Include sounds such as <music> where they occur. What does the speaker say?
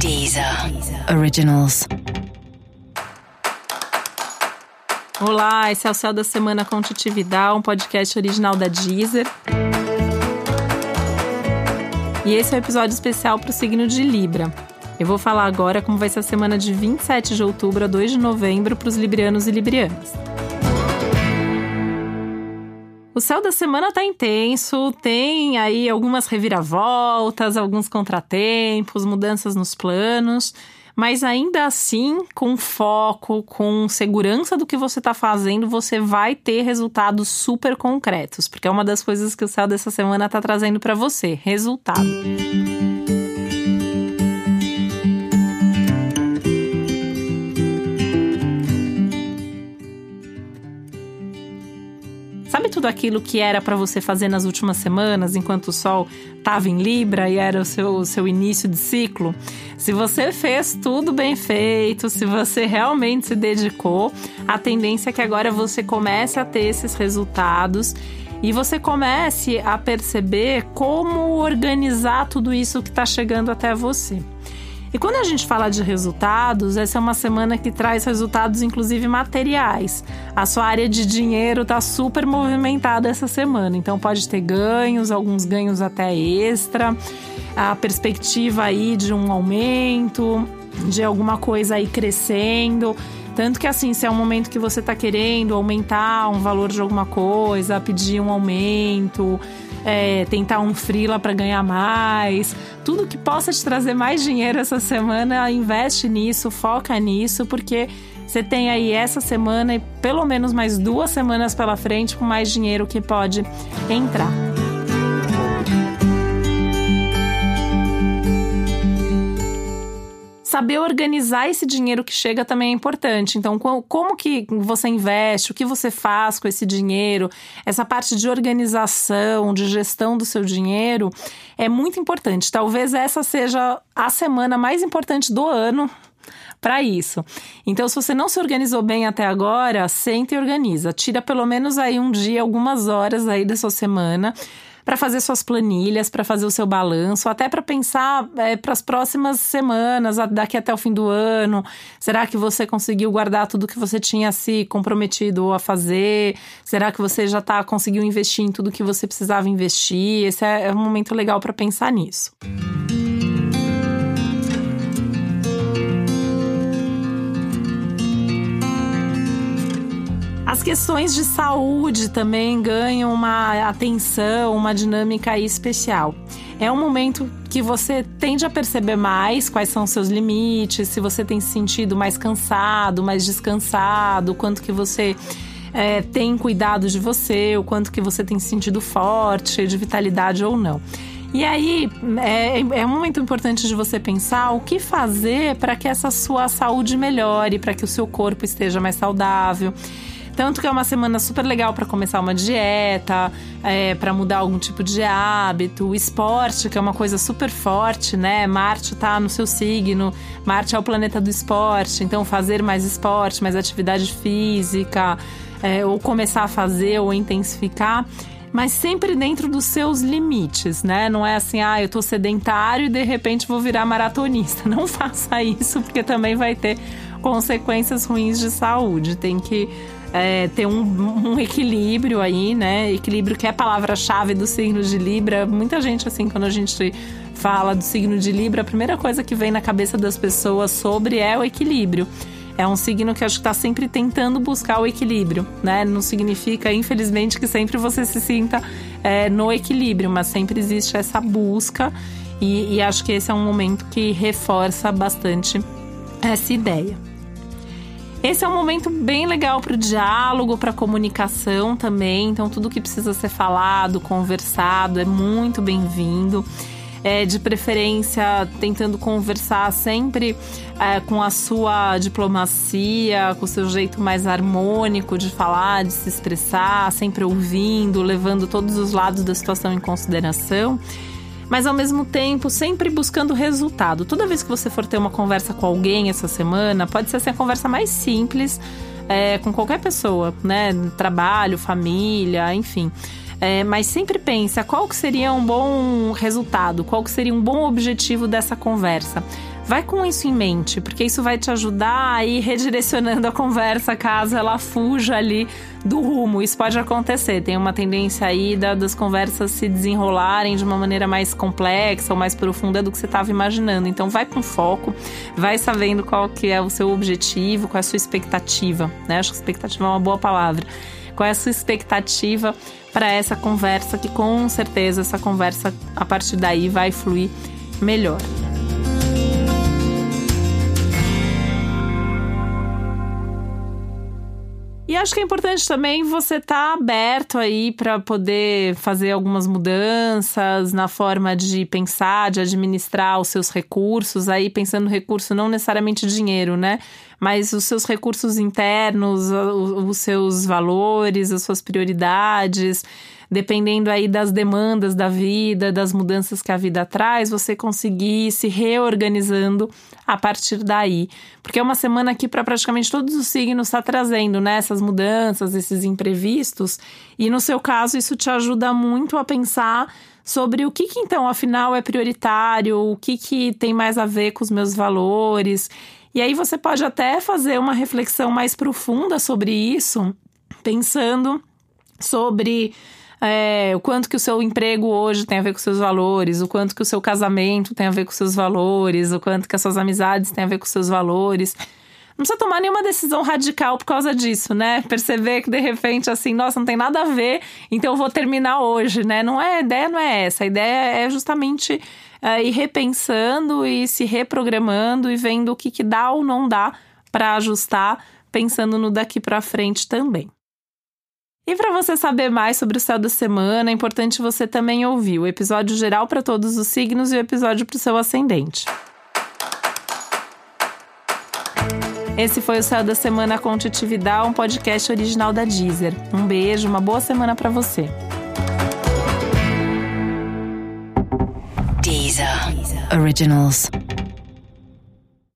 Deezer. Originals. Olá, esse é o Céu da Semana com Titividade, um podcast original da Deezer. E esse é um episódio especial para o signo de Libra. Eu vou falar agora como vai ser a semana de 27 de outubro a 2 de novembro para os librianos e librianas. O céu da semana tá intenso, tem aí algumas reviravoltas, alguns contratempos, mudanças nos planos, mas ainda assim, com foco, com segurança do que você está fazendo, você vai ter resultados super concretos, porque é uma das coisas que o céu dessa semana está trazendo para você, resultado. Sabe tudo aquilo que era para você fazer nas últimas semanas, enquanto o Sol estava em Libra e era o seu, o seu início de ciclo? Se você fez tudo bem feito, se você realmente se dedicou, a tendência é que agora você comece a ter esses resultados e você comece a perceber como organizar tudo isso que está chegando até você. E quando a gente fala de resultados, essa é uma semana que traz resultados, inclusive materiais. A sua área de dinheiro está super movimentada essa semana, então pode ter ganhos, alguns ganhos até extra, a perspectiva aí de um aumento, de alguma coisa aí crescendo. Tanto que assim, se é um momento que você está querendo aumentar um valor de alguma coisa, pedir um aumento, é, tentar um freela para ganhar mais, tudo que possa te trazer mais dinheiro essa semana, investe nisso, foca nisso, porque você tem aí essa semana e pelo menos mais duas semanas pela frente com mais dinheiro que pode entrar. Saber organizar esse dinheiro que chega também é importante. Então, como que você investe, o que você faz com esse dinheiro, essa parte de organização, de gestão do seu dinheiro é muito importante. Talvez essa seja a semana mais importante do ano para isso. Então, se você não se organizou bem até agora, senta e organiza. Tira pelo menos aí um dia, algumas horas aí da sua semana para fazer suas planilhas, para fazer o seu balanço, até para pensar é, para as próximas semanas, daqui até o fim do ano. Será que você conseguiu guardar tudo que você tinha se comprometido a fazer? Será que você já está conseguiu investir em tudo que você precisava investir? Esse é, é um momento legal para pensar nisso. As questões de saúde também ganham uma atenção, uma dinâmica especial. É um momento que você tende a perceber mais quais são os seus limites, se você tem se sentido mais cansado, mais descansado, quanto que você é, tem cuidado de você, o quanto que você tem se sentido forte, de vitalidade ou não. E aí é, é um momento importante de você pensar o que fazer para que essa sua saúde melhore, para que o seu corpo esteja mais saudável. Tanto que é uma semana super legal para começar uma dieta, é, para mudar algum tipo de hábito, o esporte, que é uma coisa super forte, né? Marte tá no seu signo, Marte é o planeta do esporte, então fazer mais esporte, mais atividade física, é, ou começar a fazer ou intensificar mas sempre dentro dos seus limites, né? Não é assim, ah, eu tô sedentário e de repente vou virar maratonista. <laughs> Não faça isso, porque também vai ter consequências ruins de saúde. Tem que é, ter um, um, equilíbrio aí, né? Equilíbrio que é a palavra-chave do signo de Libra. Muita gente, assim, quando a gente fala do signo de Libra, a primeira coisa que vem na cabeça das pessoas sobre é o equilíbrio. É um signo que acho que está sempre tentando buscar o equilíbrio, né? Não significa, infelizmente, que sempre você se sinta é, no equilíbrio, mas sempre existe essa busca e, e acho que esse é um momento que reforça bastante essa ideia. Esse é um momento bem legal para o diálogo, para comunicação também. Então, tudo que precisa ser falado, conversado, é muito bem-vindo. É, de preferência, tentando conversar sempre é, com a sua diplomacia, com o seu jeito mais harmônico de falar, de se expressar, sempre ouvindo, levando todos os lados da situação em consideração mas ao mesmo tempo sempre buscando resultado. Toda vez que você for ter uma conversa com alguém essa semana, pode ser assim, a conversa mais simples é, com qualquer pessoa, né? Trabalho, família, enfim. É, mas sempre pensa qual que seria um bom resultado, qual que seria um bom objetivo dessa conversa. Vai com isso em mente, porque isso vai te ajudar a ir redirecionando a conversa caso ela fuja ali do rumo. Isso pode acontecer. Tem uma tendência aí da, das conversas se desenrolarem de uma maneira mais complexa ou mais profunda do que você estava imaginando. Então vai com foco, vai sabendo qual que é o seu objetivo, qual é a sua expectativa. Né? Acho que expectativa é uma boa palavra. Qual é a sua expectativa para essa conversa? Que com certeza essa conversa a partir daí vai fluir melhor. E acho que é importante também você estar tá aberto aí para poder fazer algumas mudanças na forma de pensar, de administrar os seus recursos, aí pensando no recurso não necessariamente dinheiro, né? Mas os seus recursos internos, os seus valores, as suas prioridades dependendo aí das demandas da vida, das mudanças que a vida traz, você conseguir se reorganizando a partir daí. Porque é uma semana que para praticamente todos os signos está trazendo né, essas mudanças, esses imprevistos, e no seu caso isso te ajuda muito a pensar sobre o que, que então afinal é prioritário, o que, que tem mais a ver com os meus valores. E aí você pode até fazer uma reflexão mais profunda sobre isso, pensando sobre é, o quanto que o seu emprego hoje tem a ver com seus valores, o quanto que o seu casamento tem a ver com seus valores, o quanto que as suas amizades têm a ver com seus valores. Não precisa tomar nenhuma decisão radical por causa disso, né? Perceber que de repente, assim, nossa, não tem nada a ver, então eu vou terminar hoje, né? Não é, a ideia não é essa. A ideia é justamente é, ir repensando e se reprogramando e vendo o que, que dá ou não dá para ajustar, pensando no daqui para frente também. E para você saber mais sobre o céu da semana, é importante você também ouvir o episódio geral para todos os signos e o episódio para o seu ascendente. Esse foi o Céu da Semana com Titividade, um podcast original da Deezer. Um beijo, uma boa semana para você. Deezer. Deezer. Originals.